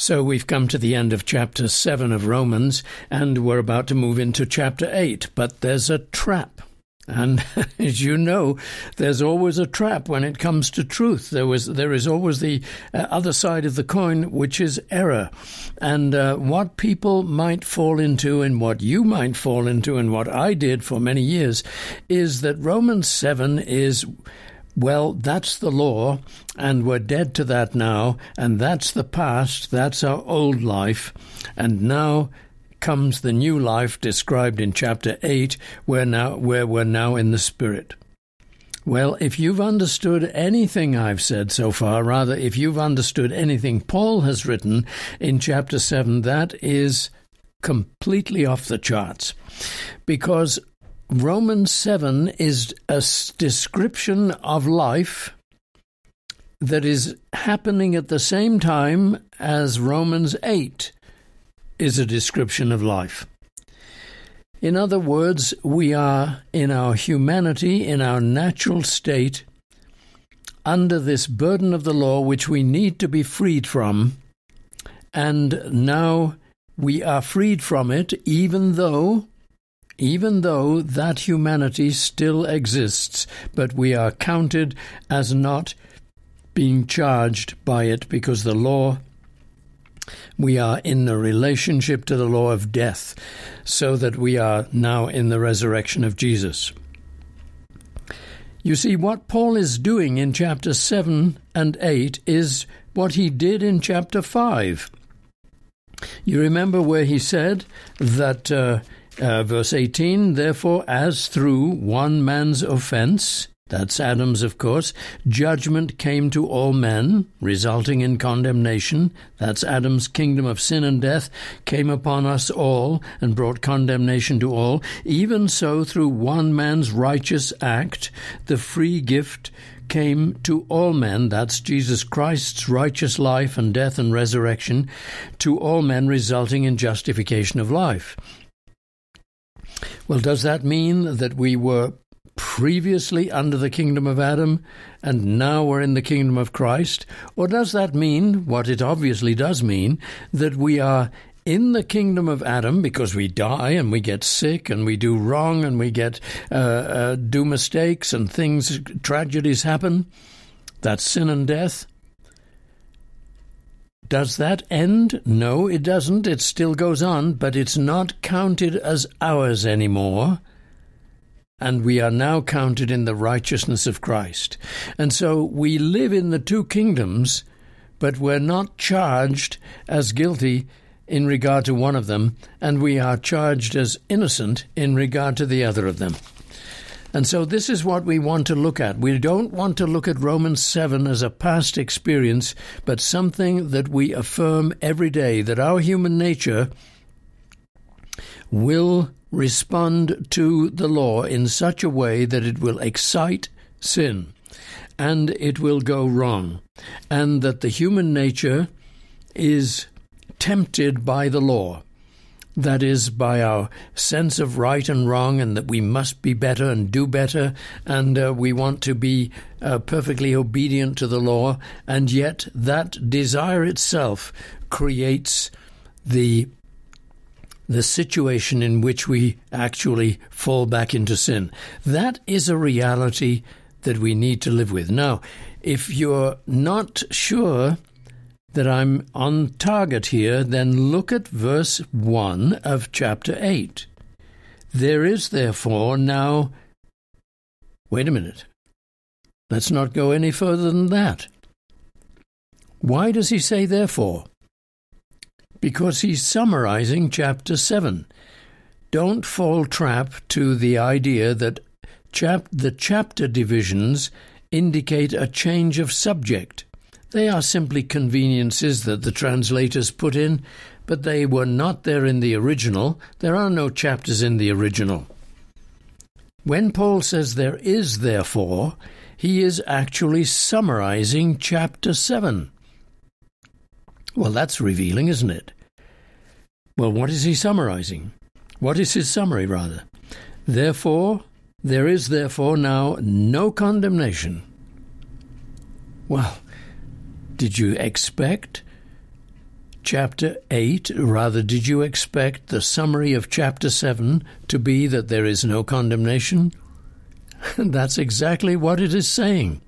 So we've come to the end of chapter 7 of Romans, and we're about to move into chapter 8. But there's a trap. And as you know, there's always a trap when it comes to truth. There was, there is always the uh, other side of the coin, which is error. And uh, what people might fall into, and what you might fall into, and what I did for many years, is that Romans 7 is well, that's the law, and we're dead to that now, and that's the past, that's our old life, and now comes the new life described in chapter 8, where, now, where we're now in the Spirit. Well, if you've understood anything I've said so far, rather, if you've understood anything Paul has written in chapter 7, that is completely off the charts. Because Romans 7 is a description of life that is happening at the same time as Romans 8 is a description of life. In other words, we are in our humanity, in our natural state, under this burden of the law which we need to be freed from, and now we are freed from it, even though even though that humanity still exists, but we are counted as not being charged by it because the law we are in the relationship to the law of death, so that we are now in the resurrection of Jesus. You see, what Paul is doing in chapter 7 and 8 is what he did in chapter 5. You remember where he said that uh, uh, verse 18, therefore, as through one man's offense, that's Adam's, of course, judgment came to all men, resulting in condemnation. That's Adam's kingdom of sin and death came upon us all and brought condemnation to all. Even so, through one man's righteous act, the free gift came to all men, that's Jesus Christ's righteous life and death and resurrection, to all men, resulting in justification of life. Well, does that mean that we were previously under the kingdom of Adam and now we're in the kingdom of Christ? Or does that mean, what it obviously does mean, that we are in the kingdom of Adam because we die and we get sick and we do wrong and we get uh, uh, do mistakes and things tragedies happen? That's sin and death. Does that end? No, it doesn't. It still goes on, but it's not counted as ours anymore. And we are now counted in the righteousness of Christ. And so we live in the two kingdoms, but we're not charged as guilty in regard to one of them, and we are charged as innocent in regard to the other of them. And so this is what we want to look at. We don't want to look at Romans 7 as a past experience, but something that we affirm every day that our human nature will respond to the law in such a way that it will excite sin and it will go wrong, and that the human nature is tempted by the law that is, by our sense of right and wrong, and that we must be better and do better, and uh, we want to be uh, perfectly obedient to the law, and yet that desire itself creates the the situation in which we actually fall back into sin. That is a reality that we need to live with. Now, if you're not sure that I'm on target here, then look at verse 1 of chapter 8. There is therefore now. Wait a minute. Let's not go any further than that. Why does he say therefore? Because he's summarizing chapter 7. Don't fall trap to the idea that chap- the chapter divisions indicate a change of subject. They are simply conveniences that the translators put in, but they were not there in the original. There are no chapters in the original. When Paul says there is therefore, he is actually summarizing chapter 7. Well, that's revealing, isn't it? Well, what is he summarizing? What is his summary, rather? Therefore, there is therefore now no condemnation. Well, did you expect chapter 8? Rather, did you expect the summary of chapter 7 to be that there is no condemnation? That's exactly what it is saying.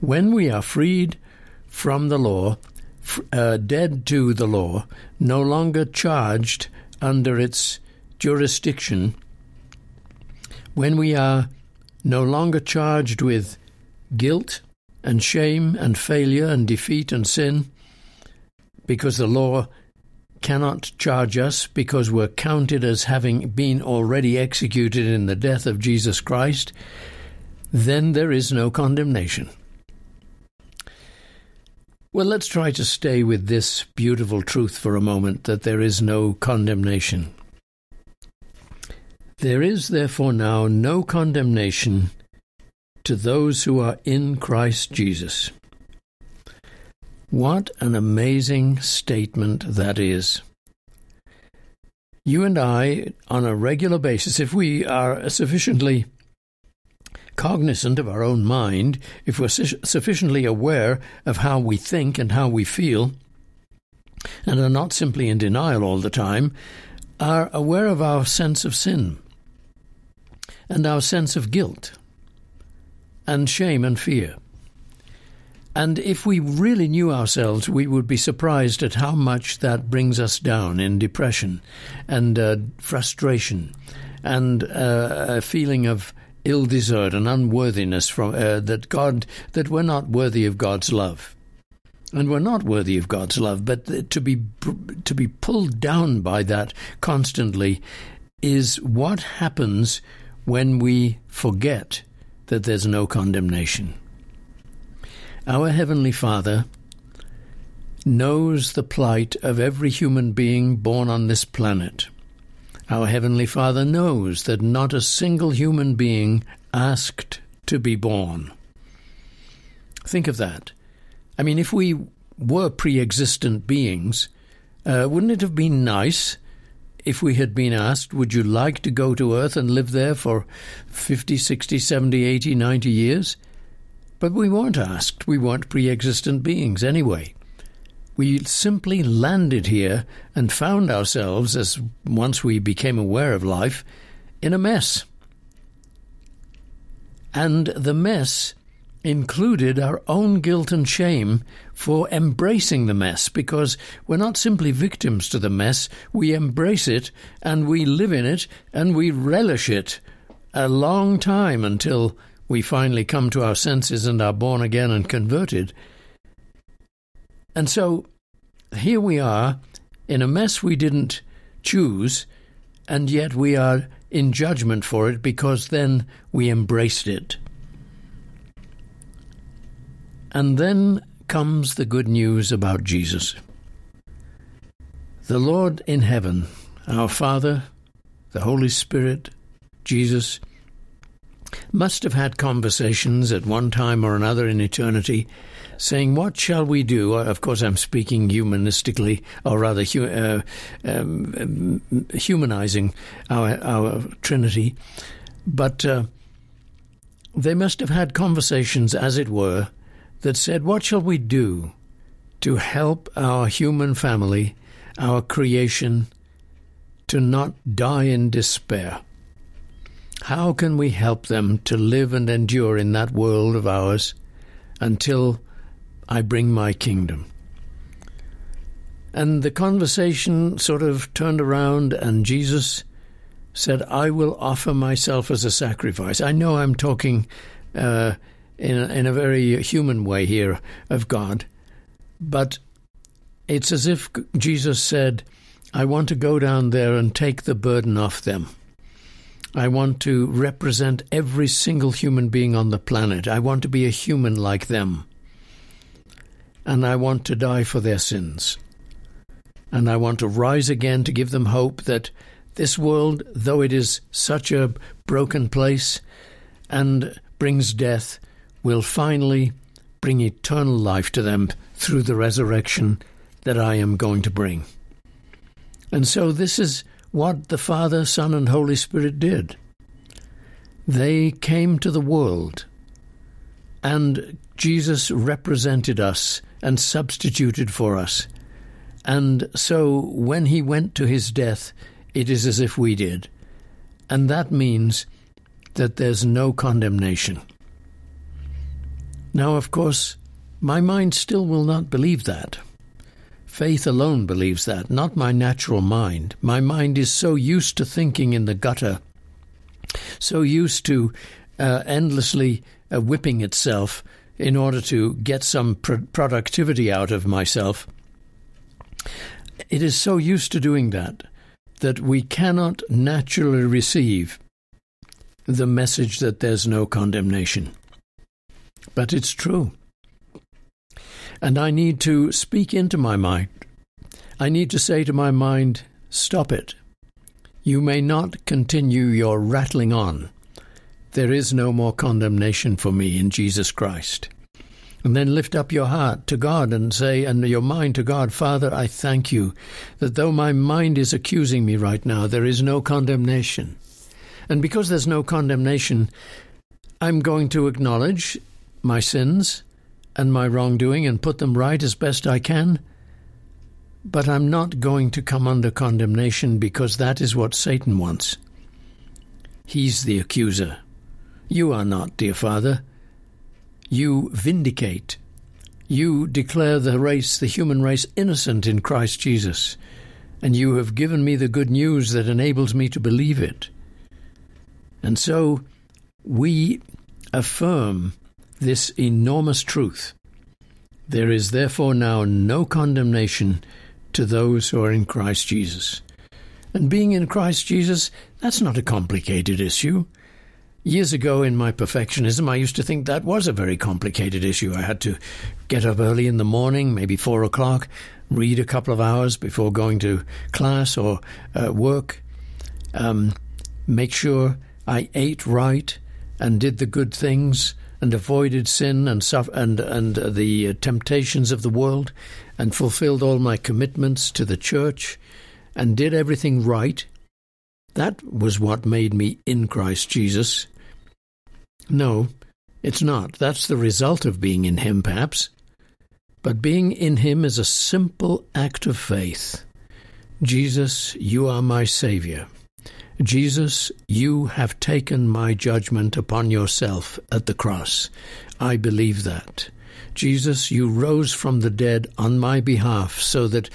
When we are freed from the law, uh, dead to the law, no longer charged under its jurisdiction, when we are no longer charged with guilt and shame and failure and defeat and sin, because the law cannot charge us because we're counted as having been already executed in the death of Jesus Christ, then there is no condemnation. Well, let's try to stay with this beautiful truth for a moment that there is no condemnation. There is therefore now no condemnation to those who are in Christ Jesus. What an amazing statement that is. You and I, on a regular basis, if we are sufficiently cognizant of our own mind, if we're sufficiently aware of how we think and how we feel, and are not simply in denial all the time, are aware of our sense of sin and our sense of guilt and shame and fear. And if we really knew ourselves, we would be surprised at how much that brings us down in depression and uh, frustration and uh, a feeling of ill desert and unworthiness from uh, that God that we're not worthy of God's love. And we're not worthy of God's love, but to be to be pulled down by that constantly is what happens when we forget that there's no condemnation. Our Heavenly Father knows the plight of every human being born on this planet. Our Heavenly Father knows that not a single human being asked to be born. Think of that. I mean, if we were pre existent beings, uh, wouldn't it have been nice if we had been asked, Would you like to go to Earth and live there for 50, 60, 70, 80, 90 years? But we weren't asked. We weren't pre existent beings anyway. We simply landed here and found ourselves, as once we became aware of life, in a mess. And the mess included our own guilt and shame for embracing the mess because we're not simply victims to the mess, we embrace it and we live in it and we relish it a long time until we finally come to our senses and are born again and converted. And so here we are in a mess we didn't choose, and yet we are in judgment for it because then we embraced it. And then comes the good news about Jesus. The Lord in heaven, our Father, the Holy Spirit, Jesus, must have had conversations at one time or another in eternity saying, What shall we do? Uh, of course, I'm speaking humanistically, or rather, uh, um, humanizing our, our Trinity. But uh, they must have had conversations, as it were, that said, What shall we do to help our human family, our creation, to not die in despair? How can we help them to live and endure in that world of ours until I bring my kingdom? And the conversation sort of turned around, and Jesus said, I will offer myself as a sacrifice. I know I'm talking uh, in, a, in a very human way here of God, but it's as if Jesus said, I want to go down there and take the burden off them. I want to represent every single human being on the planet. I want to be a human like them. And I want to die for their sins. And I want to rise again to give them hope that this world, though it is such a broken place and brings death, will finally bring eternal life to them through the resurrection that I am going to bring. And so this is what the Father, Son, and Holy Spirit did. They came to the world, and Jesus represented us and substituted for us. And so when he went to his death, it is as if we did. And that means that there's no condemnation. Now, of course, my mind still will not believe that. Faith alone believes that, not my natural mind. My mind is so used to thinking in the gutter, so used to uh, endlessly uh, whipping itself in order to get some pr- productivity out of myself. It is so used to doing that that we cannot naturally receive the message that there's no condemnation. But it's true. And I need to speak into my mind. I need to say to my mind, stop it. You may not continue your rattling on. There is no more condemnation for me in Jesus Christ. And then lift up your heart to God and say, and your mind to God, Father, I thank you that though my mind is accusing me right now, there is no condemnation. And because there's no condemnation, I'm going to acknowledge my sins and my wrongdoing and put them right as best I can. But I'm not going to come under condemnation because that is what Satan wants. He's the accuser. You are not, dear Father. You vindicate. You declare the race, the human race, innocent in Christ Jesus. And you have given me the good news that enables me to believe it. And so we affirm this enormous truth. There is therefore now no condemnation to those who are in Christ Jesus. And being in Christ Jesus, that's not a complicated issue. Years ago, in my perfectionism, I used to think that was a very complicated issue. I had to get up early in the morning, maybe four o'clock, read a couple of hours before going to class or uh, work, um, make sure I ate right and did the good things and avoided sin and suffer- and and uh, the uh, temptations of the world, and fulfilled all my commitments to the church, and did everything right. That was what made me in Christ Jesus. No, it's not. That's the result of being in Him, perhaps. But being in Him is a simple act of faith. Jesus, you are my Saviour. Jesus, you have taken my judgment upon yourself at the cross. I believe that. Jesus, you rose from the dead on my behalf, so that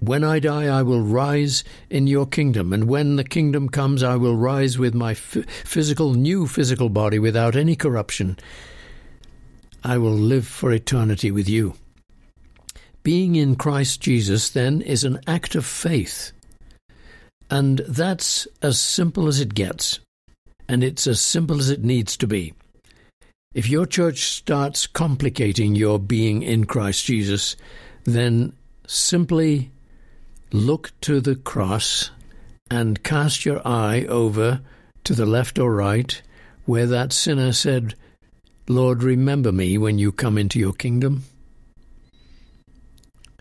when I die, I will rise in your kingdom. And when the kingdom comes, I will rise with my physical, new physical body without any corruption. I will live for eternity with you. Being in Christ Jesus, then, is an act of faith and that's as simple as it gets. And it's as simple as it needs to be. If your church starts complicating your being in Christ Jesus, then simply look to the cross and cast your eye over to the left or right where that sinner said, Lord, remember me when you come into your kingdom.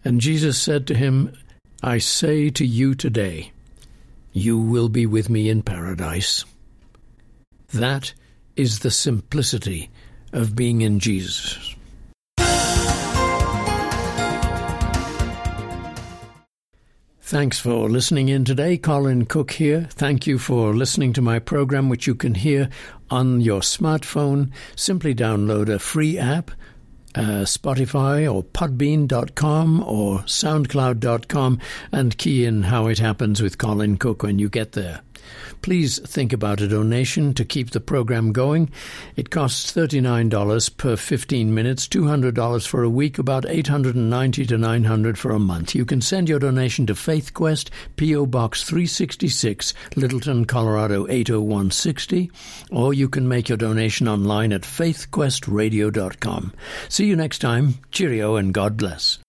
And Jesus said to him, I say to you today, you will be with me in paradise. That is the simplicity of being in Jesus. Thanks for listening in today. Colin Cook here. Thank you for listening to my program, which you can hear on your smartphone. Simply download a free app uh, Spotify or Podbean.com or SoundCloud.com and key in how it happens with Colin Cook when you get there. Please think about a donation to keep the program going. It costs $39 per 15 minutes, $200 for a week, about $890 to $900 for a month. You can send your donation to FaithQuest, P.O. Box 366, Littleton, Colorado 80160, or you can make your donation online at faithquestradio.com. See you next time. Cheerio and God bless.